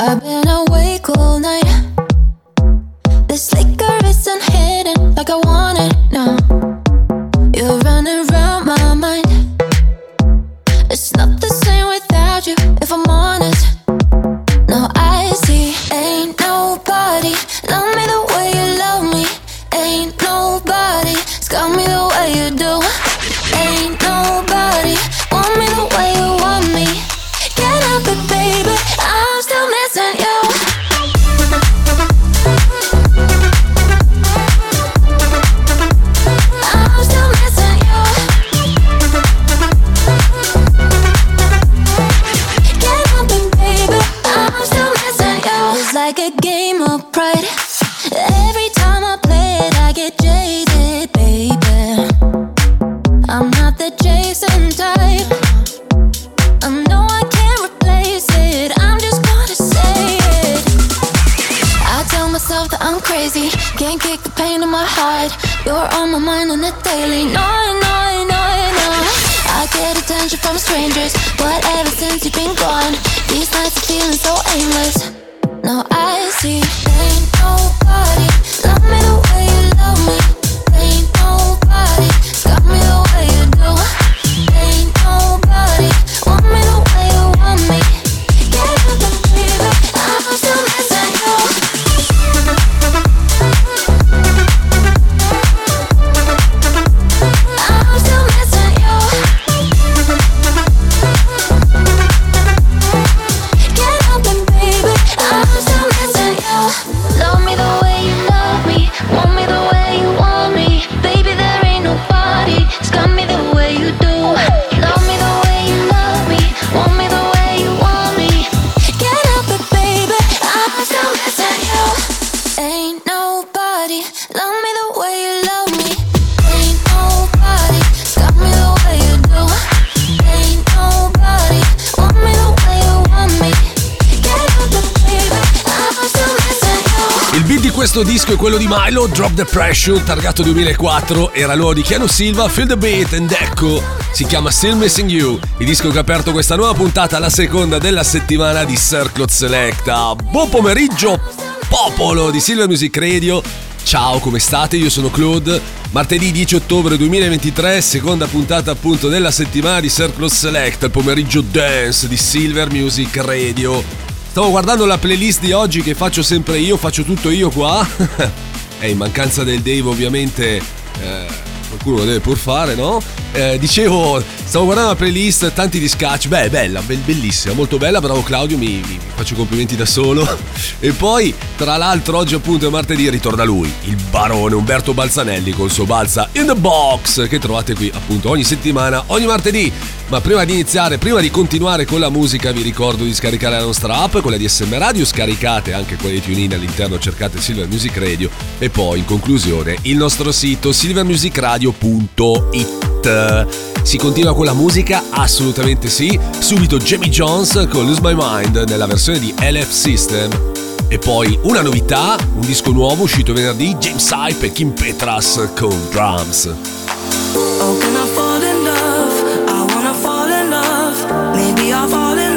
I've been awake all night. This liquor isn't hidden like I want it now. You're running around my mind. It's not the same without you, if I'm honest. No, I see, ain't nobody crazy. Can't kick the pain in my heart. You're on my mind on the daily. No, no, no, no. I get attention from strangers, but ever since you've been gone, these nights are feeling so aimless. Now I see, ain't nobody questo disco è quello di Milo, Drop the Pressure, targato 2004, era l'uovo di Keanu Silva, Feel the Beat ed ecco, si chiama Still Missing You, il disco che ha aperto questa nuova puntata, la seconda della settimana di Circlot Selecta. Buon pomeriggio, popolo di Silver Music Radio. Ciao, come state? Io sono Claude. Martedì 10 ottobre 2023, seconda puntata appunto della settimana di Circlot Select, il pomeriggio dance di Silver Music Radio. Stavo guardando la playlist di oggi che faccio sempre io, faccio tutto io qua. e in mancanza del Dave ovviamente eh, qualcuno lo deve pur fare, no? Eh, dicevo, stavo guardando la playlist, tanti discacci, beh, bella, be- bellissima, molto bella, bravo Claudio, mi, mi- faccio complimenti da solo. e poi, tra l'altro, oggi appunto è martedì, ritorna lui, il barone Umberto Balzanelli col suo Balza in the Box, che trovate qui appunto ogni settimana, ogni martedì. Ma prima di iniziare, prima di continuare con la musica, vi ricordo di scaricare la nostra app, quella di SM Radio, scaricate anche quella di TuneIn all'interno, cercate Silver Music Radio e poi in conclusione il nostro sito silvermusicradio.it. Si continua con la musica? Assolutamente sì. Subito Jamie Jones con Lose My Mind nella versione di LF System. E poi una novità, un disco nuovo uscito venerdì, James Hype e Kim Petras con Drums. Oh, can I fall in love? I wanna fall in love. Maybe I'll fall in love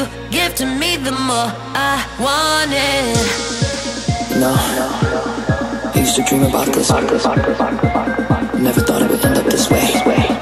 you give to me, the more I want it. No, I used to dream about this. Never thought it would end up this way.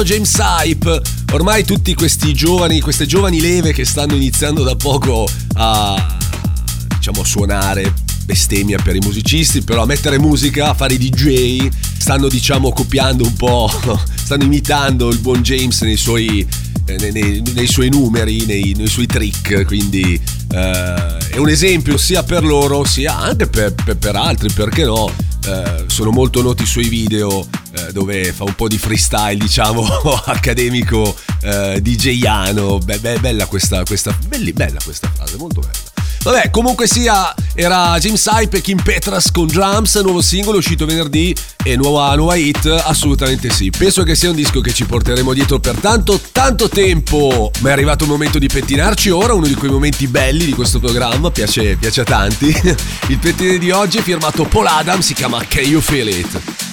italiano James Hype. Ormai tutti questi giovani, queste giovani leve che stanno iniziando da poco a diciamo suonare bestemmia per i musicisti, però a mettere musica, a fare DJ, stanno diciamo copiando un po', stanno imitando il buon James nei suoi, eh, nei, nei suoi numeri, nei, nei, suoi trick, quindi eh, è un esempio sia per loro sia anche per, per, per altri, perché no? Eh, sono molto noti i suoi video dove fa un po' di freestyle, diciamo, accademico eh, DJiano. Be- be- bella questa, questa, belli, bella questa frase, molto bella. Vabbè, comunque sia, era James Hype e Kim Petras con Drums, nuovo singolo uscito venerdì e nuova, nuova hit, assolutamente sì. Penso che sia un disco che ci porteremo dietro per tanto, tanto tempo. Ma è arrivato il momento di pettinarci ora, uno di quei momenti belli di questo programma, piace, piace a tanti. Il pettine di oggi è firmato Paul Adam, si chiama Can You Feel It?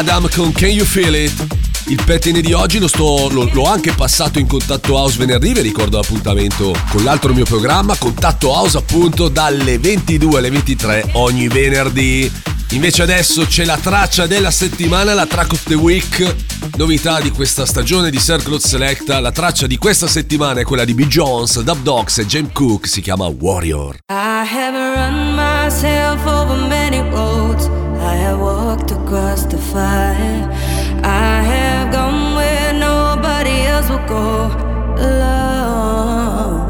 Adam con Can You Feel It? Il pettine di oggi lo sto, lo, l'ho anche passato in Contatto House venerdì, vi ricordo l'appuntamento con l'altro mio programma, Contatto House appunto dalle 22 alle 23 ogni venerdì. Invece adesso c'è la traccia della settimana, la track of the week, novità di questa stagione di Circle Selecta, la traccia di questa settimana è quella di B. Jones, Dub Dogs e James Cook, si chiama Warrior. I have run myself over many roads. I have walked across the fire. I have gone where nobody else will go. Alone.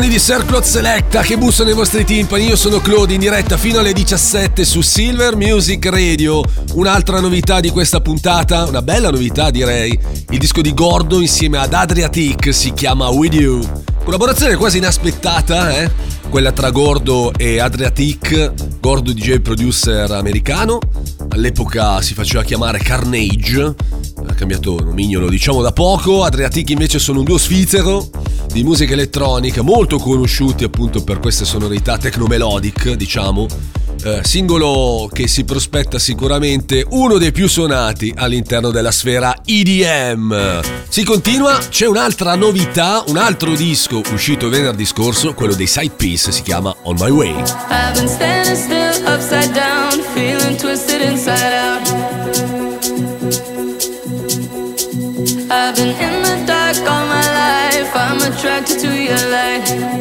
Suoni di Circlot Selecta che bussano nei vostri timpani. Io sono Claude in diretta fino alle 17 su Silver Music Radio. Un'altra novità di questa puntata, una bella novità direi. Il disco di Gordo insieme ad Adriatic si chiama With You. Collaborazione quasi inaspettata, eh? Quella tra Gordo e Adriatic. Gordo DJ producer americano. All'epoca si faceva chiamare Carnage. Ha cambiato nomignolo diciamo da poco. Adriatic invece sono un duo svizzero di musica elettronica molto conosciuti appunto per queste sonorità tecnomelodic, diciamo. Eh, singolo che si prospetta sicuramente uno dei più suonati all'interno della sfera EDM. Si continua, c'è un'altra novità, un altro disco uscito venerdì scorso, quello dei Side Piece, si chiama On My Way. I've been standing still, upside down, feeling twisted inside out. Attracted to your light.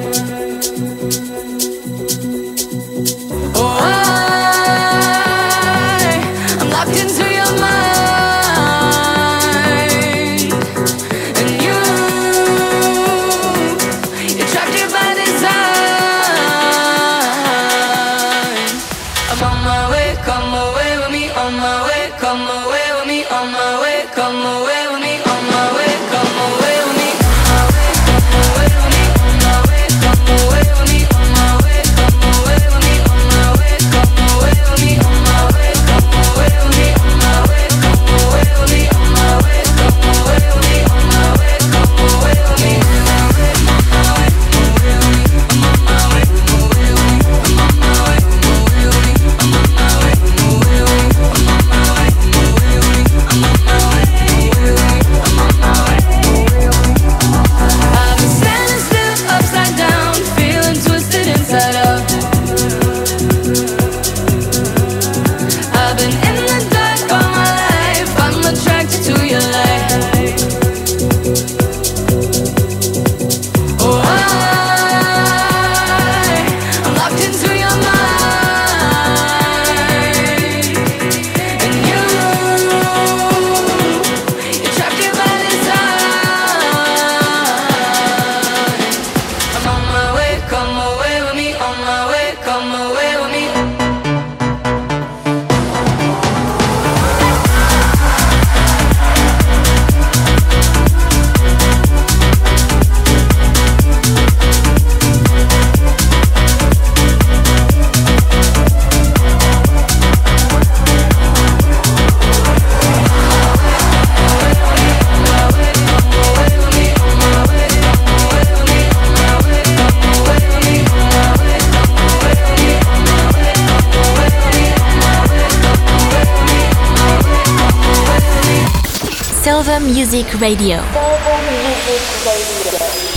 Music Radio.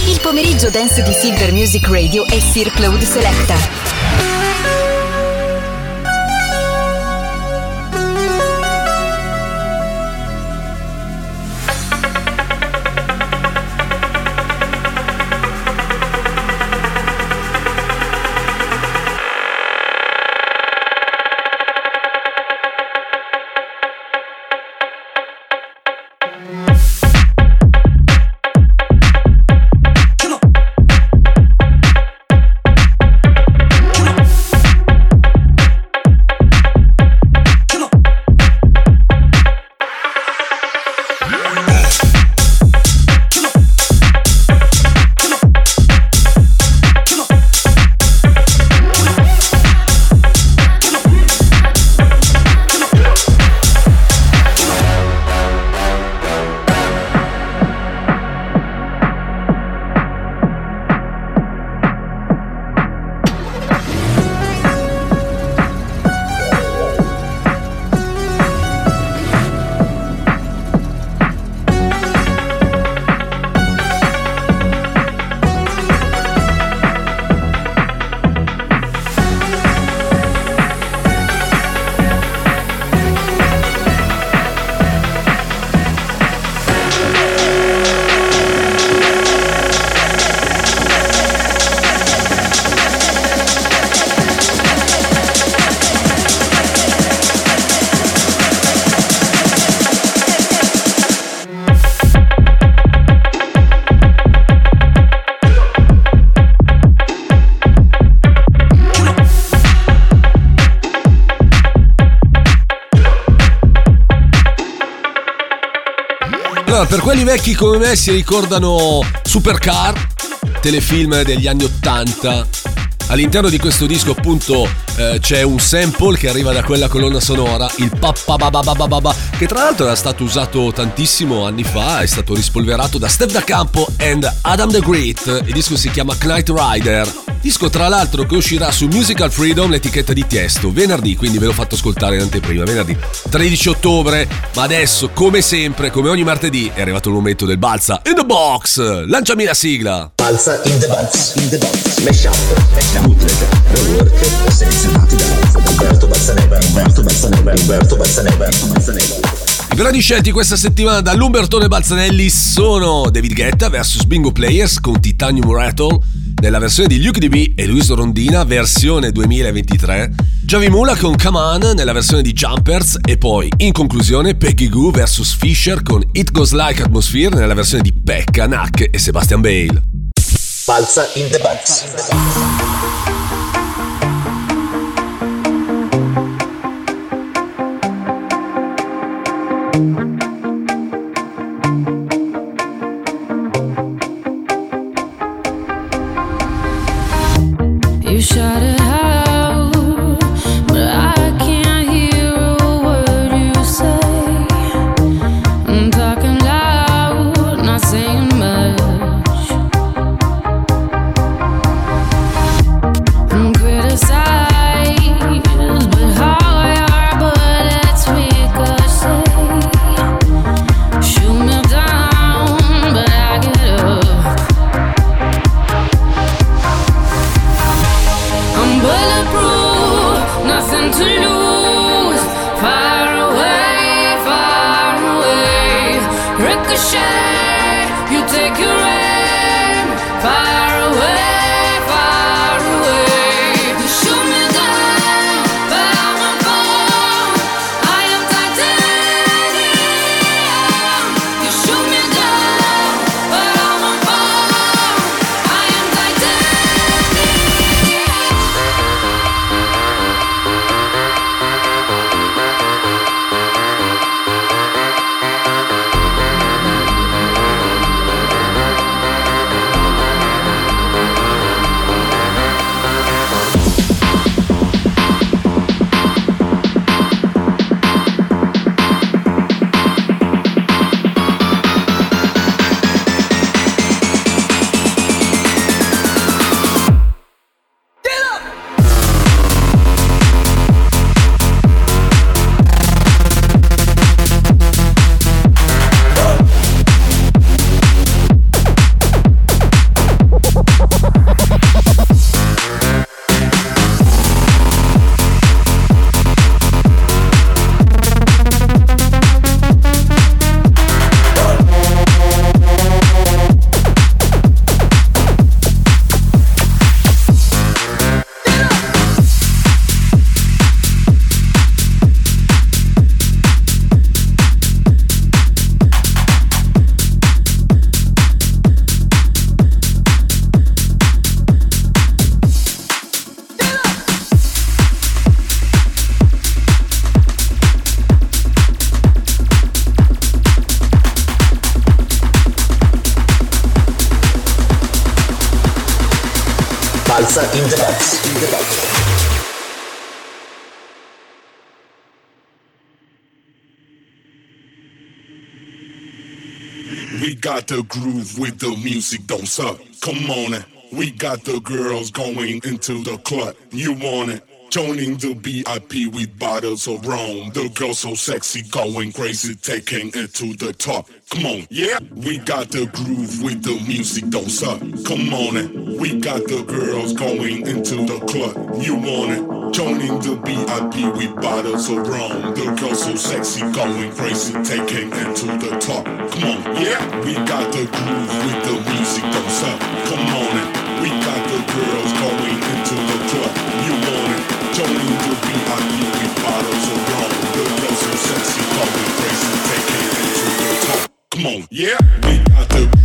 Il pomeriggio dance di Silver Music Radio e Sir Claude Selecta. Vecchi come me si ricordano Supercar, telefilm degli anni 80. All'interno di questo disco appunto eh, c'è un sample che arriva da quella colonna sonora, il pappa che tra l'altro era stato usato tantissimo anni fa, è stato rispolverato da Steph Da Campo and Adam the Great. Il disco si chiama Knight Rider. Disco tra l'altro che uscirà su Musical Freedom, l'etichetta di Tiesto, venerdì, quindi ve l'ho fatto ascoltare in anteprima, venerdì 13 ottobre. Ma adesso, come sempre, come ogni martedì, è arrivato il momento del balza in the box. Lanciami la sigla. Balsa in the box, in the box, mash up, bootleg, rework, selezionati da Umberto Balzaneva, Umberto Balzaneva, Umberto Balzaneva, Umberto Balzaneva. I brani scelti questa settimana dall'Umbertone Balzanelli sono David Guetta vs Bingo Players con Titanium Rattle nella versione di Luke DB e Luis Rondina versione 2023, Javi Mula con Kaman nella versione di Jumpers e poi in conclusione Peggy Goo vs Fisher con It Goes Like Atmosphere nella versione di Pekka, Nack e Sebastian Bale. Balsa in the box, in the box. We got the groove with the music, don't suck. Come on, it. we got the girls going into the club. You want it? Joining the VIP with bottles of rum. The girls so sexy, going crazy, taking it to the top. Come on, yeah. We got the groove with the music, don't suck. Come on, it. we got the girls going into the club. You want it? Joining the VIP with bottles of rum. The girls so sexy, going crazy, taking it to the top. Come on, yeah. We got the groove with the music, suck. Come on, it. we got the girls going into the club. You want it? Joining the VIP with bottles of rum. The girls so sexy, going crazy, taking it to the top. Come on, yeah. We got the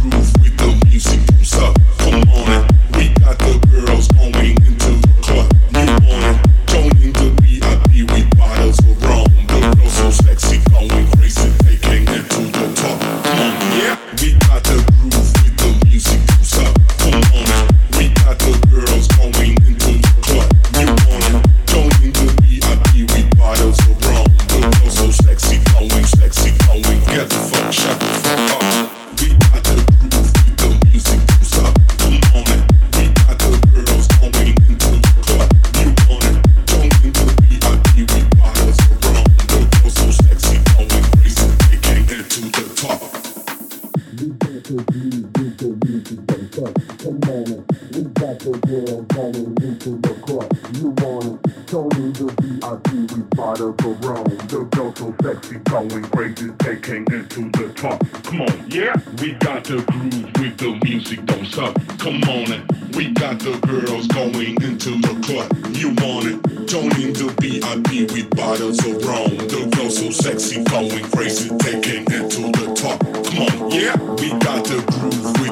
so sexy, going crazy, taking it to the top. Come on, yeah, we got the groove with the music, don't stop. Come on, and we got the girls going into the club. You want it? Tony the VIP, we bottles of rum. The girl so sexy, going crazy, taking it to the top. Come on, yeah, we got the groove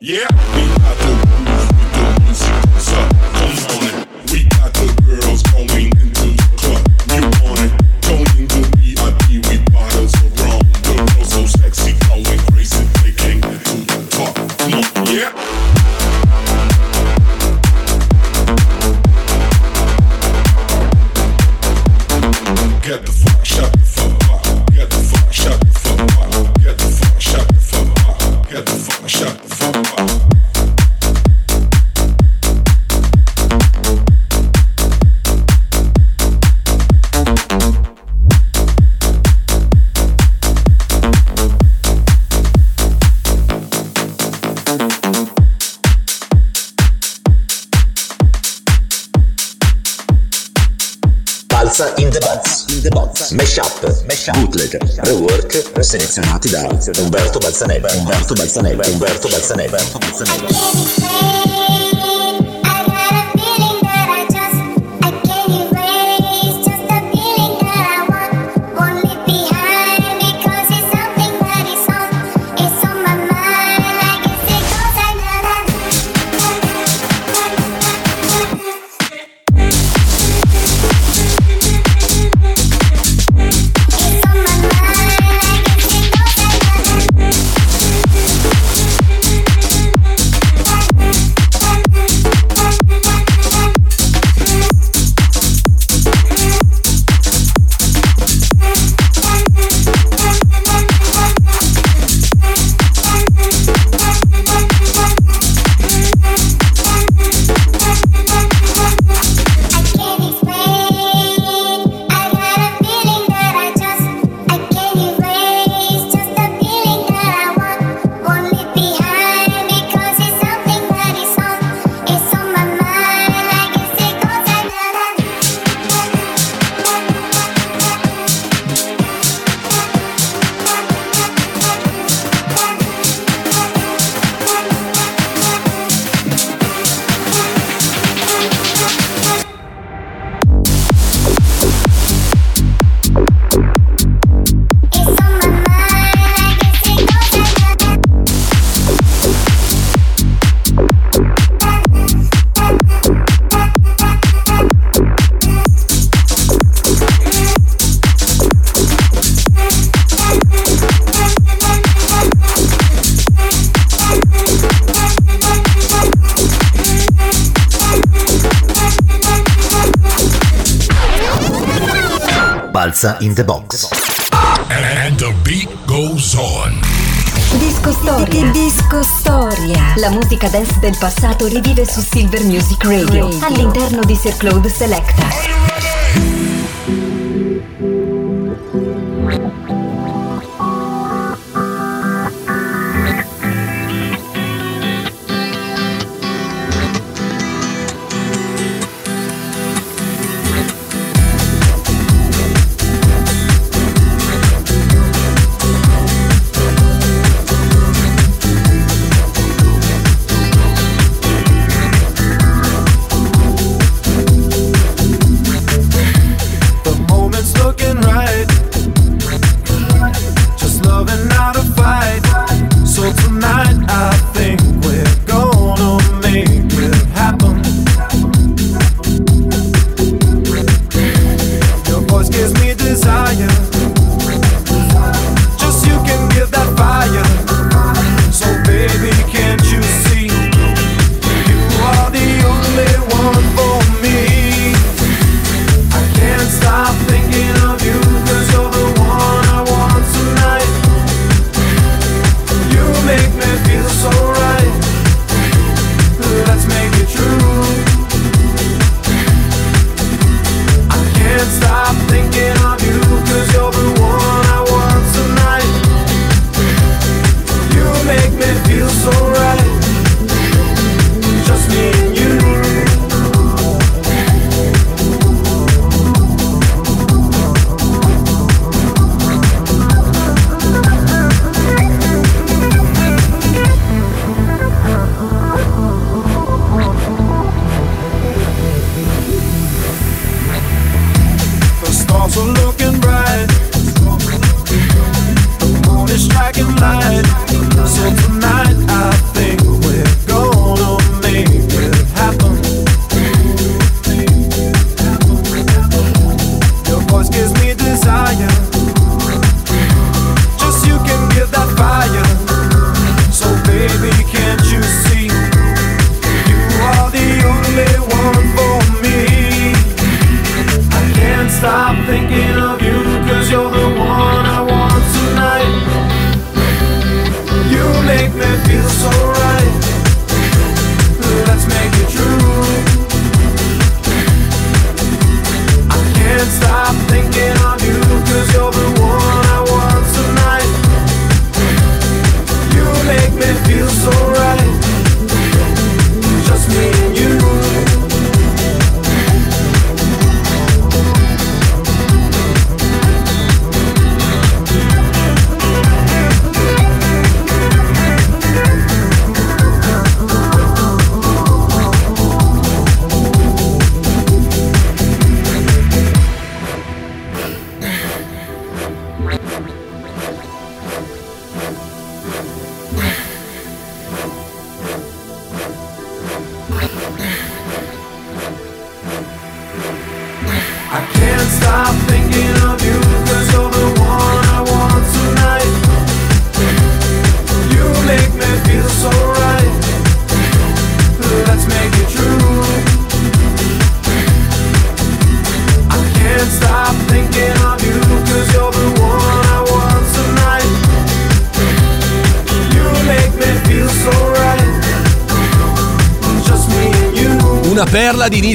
yeah, rework, selezionati da Umberto Balzaneva, Umberto Balzaneva, Umberto Balzaneva, Umberto Balzaneva. Balsa in the box. And the beat goes on. Disco Storia. Disco Storia. La musica dance del passato rivive su Silver Music Radio. All'interno di Sir Claude Selecta.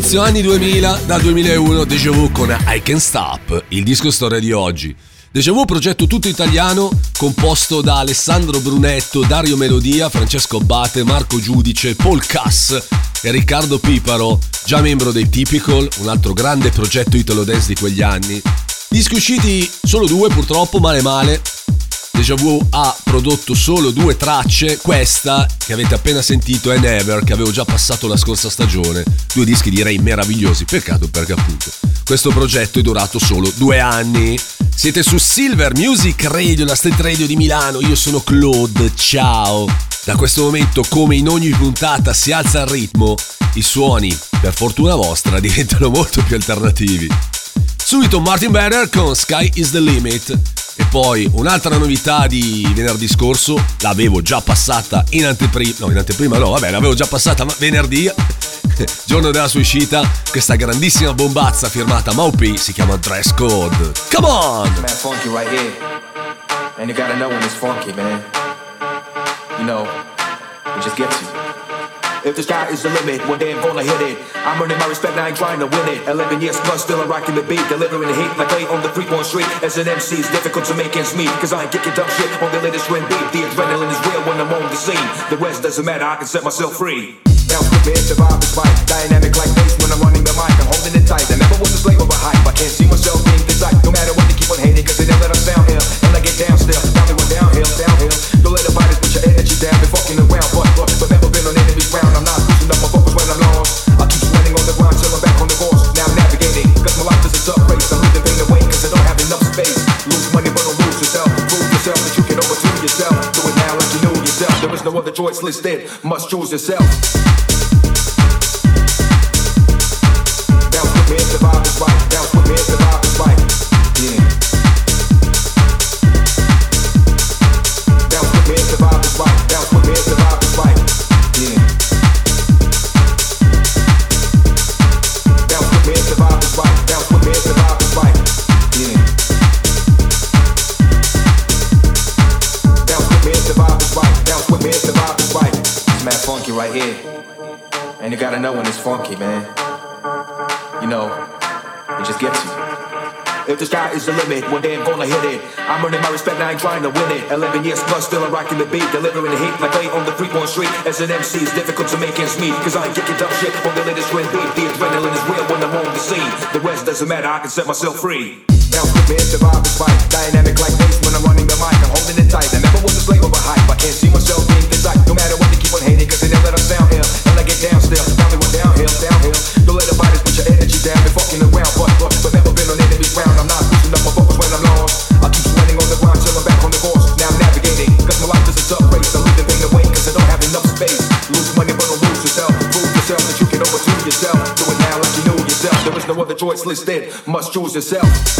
Inizio anni 2000, dal 2001, Deja Vu con I Can Stop, il disco storia di oggi. Deja Vu, progetto tutto italiano, composto da Alessandro Brunetto, Dario Melodia, Francesco Abate, Marco Giudice, Paul Cass e Riccardo Piparo, già membro dei Typical, un altro grande progetto italo dance di quegli anni. Dischi usciti solo due purtroppo, male male, Deja Vu ha prodotto solo due tracce, questa che avete appena sentito è Never, che avevo già passato la scorsa stagione, due dischi direi meravigliosi, peccato perché appunto questo progetto è durato solo due anni. Siete su Silver Music Radio, la State Radio di Milano, io sono Claude, ciao! Da questo momento, come in ogni puntata, si alza il ritmo, i suoni, per fortuna vostra, diventano molto più alternativi. Subito Martin Better con Sky is the Limit. E poi un'altra novità di venerdì scorso, l'avevo già passata in anteprima. No, in anteprima no, vabbè, l'avevo già passata ma venerdì, giorno della sua uscita. Questa grandissima bombazza firmata Maupi si chiama Dress Code. Come on! Man, funky right here. And you gotta know when it's funky, man. You know, it just gets you. If the sky is the limit, one day I'm gonna hit it. I'm earning my respect, I ain't trying to win it. 11 years plus, still I'm rocking the beat, delivering the heat like Clay on the 3-1 street. As an MC, it's difficult to make ends meet, cause I ain't kicking dumb shit on the latest trend beat. The adrenaline is real when I'm on the scene. The rest doesn't matter, I can set myself free. With me, the vibe is right. Dynamic like bass when I'm running the mic, I'm holding it tight. I never was a slave of a hype, I can't see myself being desired. No matter what keep on cause they never let us sound here. And I get down still, down they went downhill, downhill. Don't let the put your energy down, fucking around, but, but, but never been on enemy's ground. I'm not losing my focus when I'm lost. I keep sweating on the ground till I'm back on the course. Now navigating, cause my life is a tough race. I'm pain away, cause I don't have enough space. Lose money, but don't lose yourself. Prove yourself that you can overdo yourself. Do it now like you know yourself. There is no other choice listed, must choose yourself. Bounce with me the vibe is right. Bounce with me if the right here. And you gotta know when it's funky, man. You know, it just gets you. If the sky is the limit, one day I'm gonna hit it. I'm earning my respect, I ain't trying to win it. 11 years plus, still I'm rocking the beat, delivering the heat like clay on the freeborn street. As an MC, it's difficult to make ends meet, cause I ain't kicking dumb shit on the latest trend beat. The adrenaline is real when I'm on the scene. The rest doesn't matter, I can set myself free. Now with me the vibe right. Dynamic like bass when I'm running the mic. I'm holding it tight. I never was a slave of a hype. I can't see myself being inside. No matter what choice listed. Must choose yourself.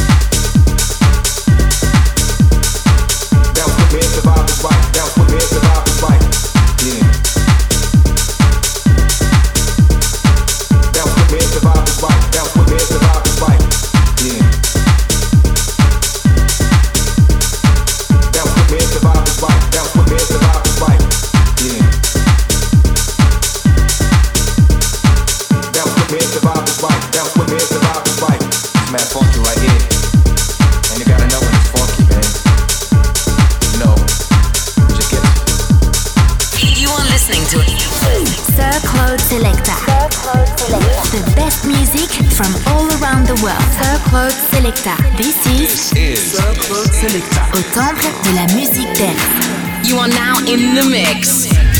Selecta. This is, Sir Claude Selecta. au temple de la musique dance. You are now in the mix.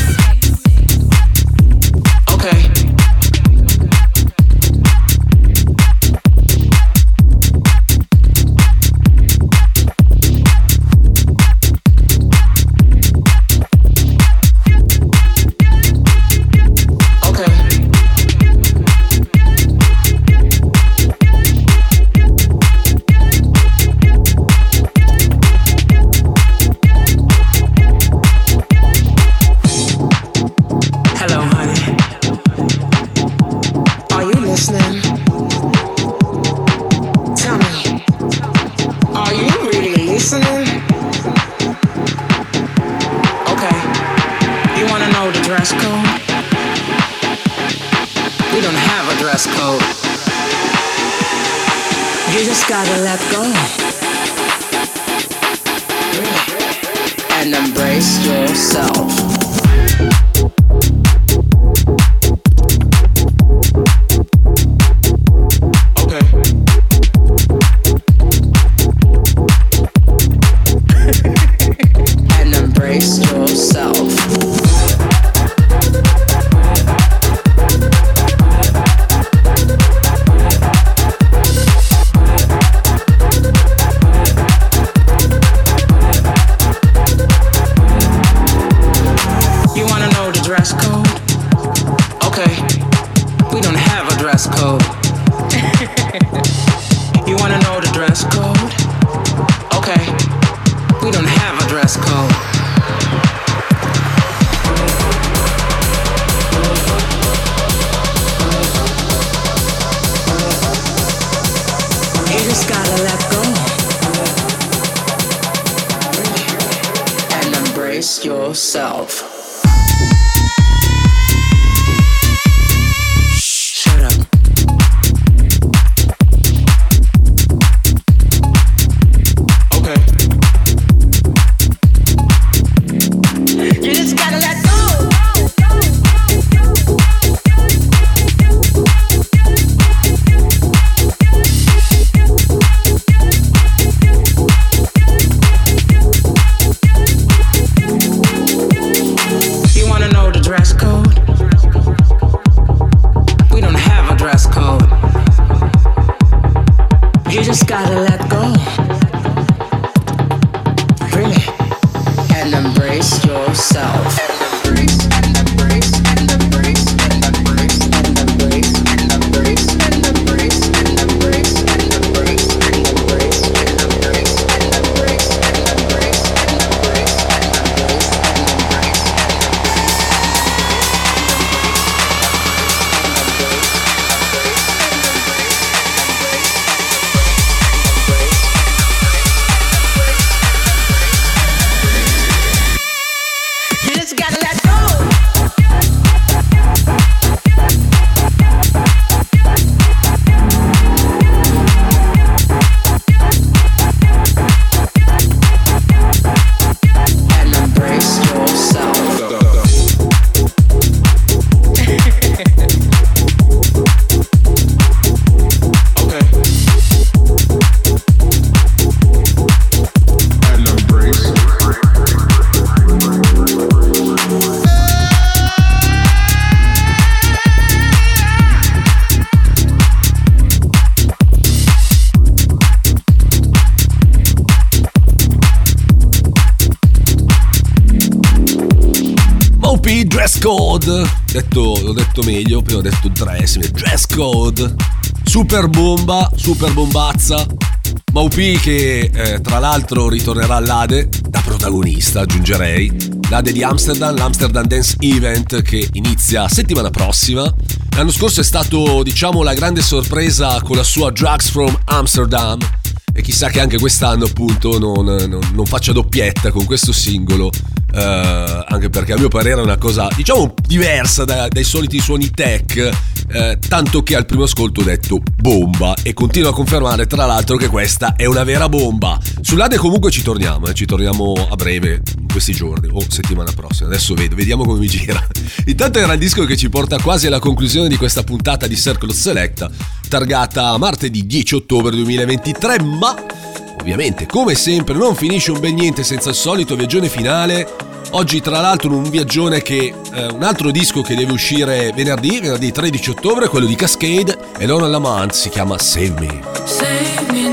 Code. Detto, l'ho detto meglio, prima ho detto dress, dress code. Super bomba, super bombazza. Maupi che eh, tra l'altro ritornerà all'Ade da protagonista, aggiungerei. L'Ade di Amsterdam, l'Amsterdam Dance Event che inizia settimana prossima. L'anno scorso è stato, diciamo, la grande sorpresa con la sua Drugs from Amsterdam. E chissà che anche quest'anno appunto non, non, non faccia doppietta con questo singolo Uh, anche perché a mio parere è una cosa diciamo diversa da, dai soliti suoni tech uh, tanto che al primo ascolto ho detto bomba e continuo a confermare tra l'altro che questa è una vera bomba. sull'Ade comunque ci torniamo eh, ci torniamo a breve in questi giorni o settimana prossima. Adesso vedo vediamo come mi gira. Intanto era il disco che ci porta quasi alla conclusione di questa puntata di Circle Selecta targata martedì 10 ottobre 2023 ma Ovviamente, come sempre, non finisce un bel niente senza il solito viaggione finale. Oggi, tra l'altro, un viaggione che. Eh, un altro disco che deve uscire venerdì, venerdì 13 ottobre, quello di Cascade, e Lona Lamont si chiama Save Me. Save me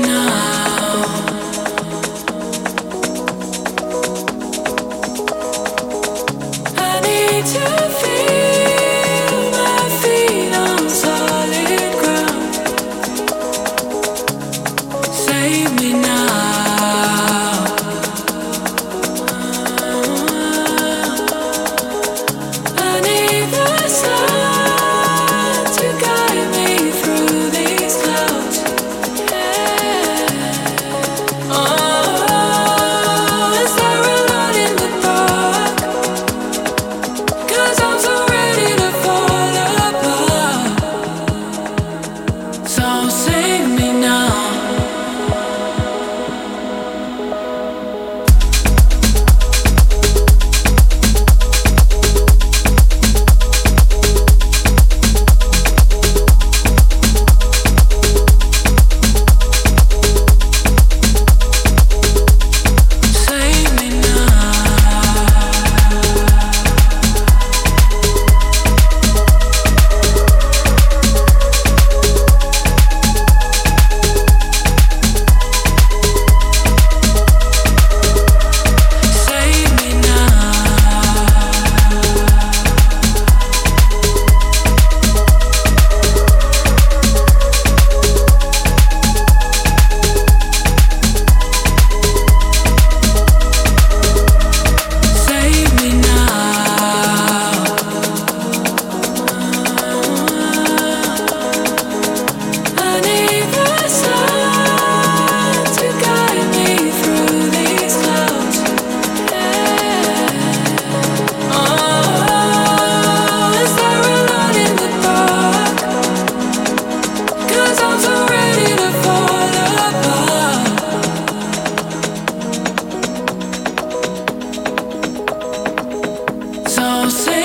você.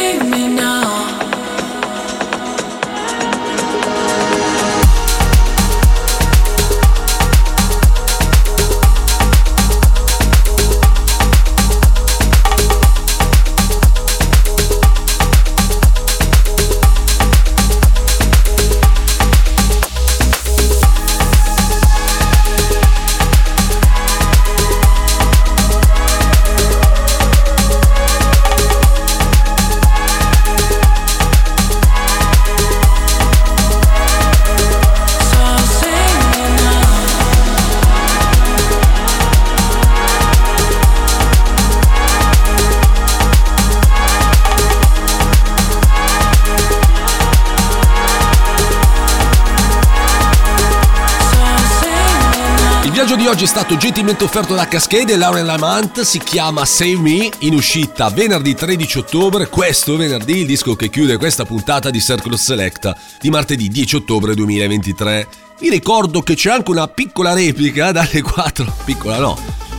Stato gentilmente offerto da Cascade e Lauren Lamont, si chiama Save Me, in uscita venerdì 13 ottobre, questo venerdì il disco che chiude questa puntata di Circle Selecta di martedì 10 ottobre 2023. Vi ricordo che c'è anche una piccola replica dalle 4, piccola no,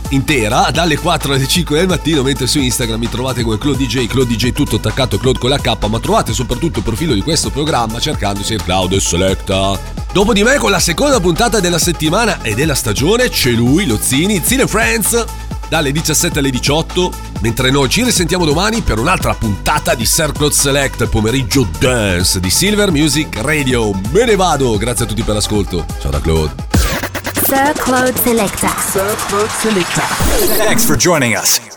intera, dalle 4 alle 5 del mattino, mentre su Instagram mi trovate come Claude DJ, Claude DJ tutto attaccato, Claude con la K, ma trovate soprattutto il profilo di questo programma cercandosi il Cloud Selecta. Dopo di me con la seconda puntata della settimana e della stagione c'è lui, lo Zini, Zine Friends, dalle 17 alle 18, mentre noi ci risentiamo domani per un'altra puntata di Circle Select, pomeriggio dance di Silver Music Radio. Me ne vado, grazie a tutti per l'ascolto. Ciao da Claude. Sir Claude Selecta. Thanks for joining us.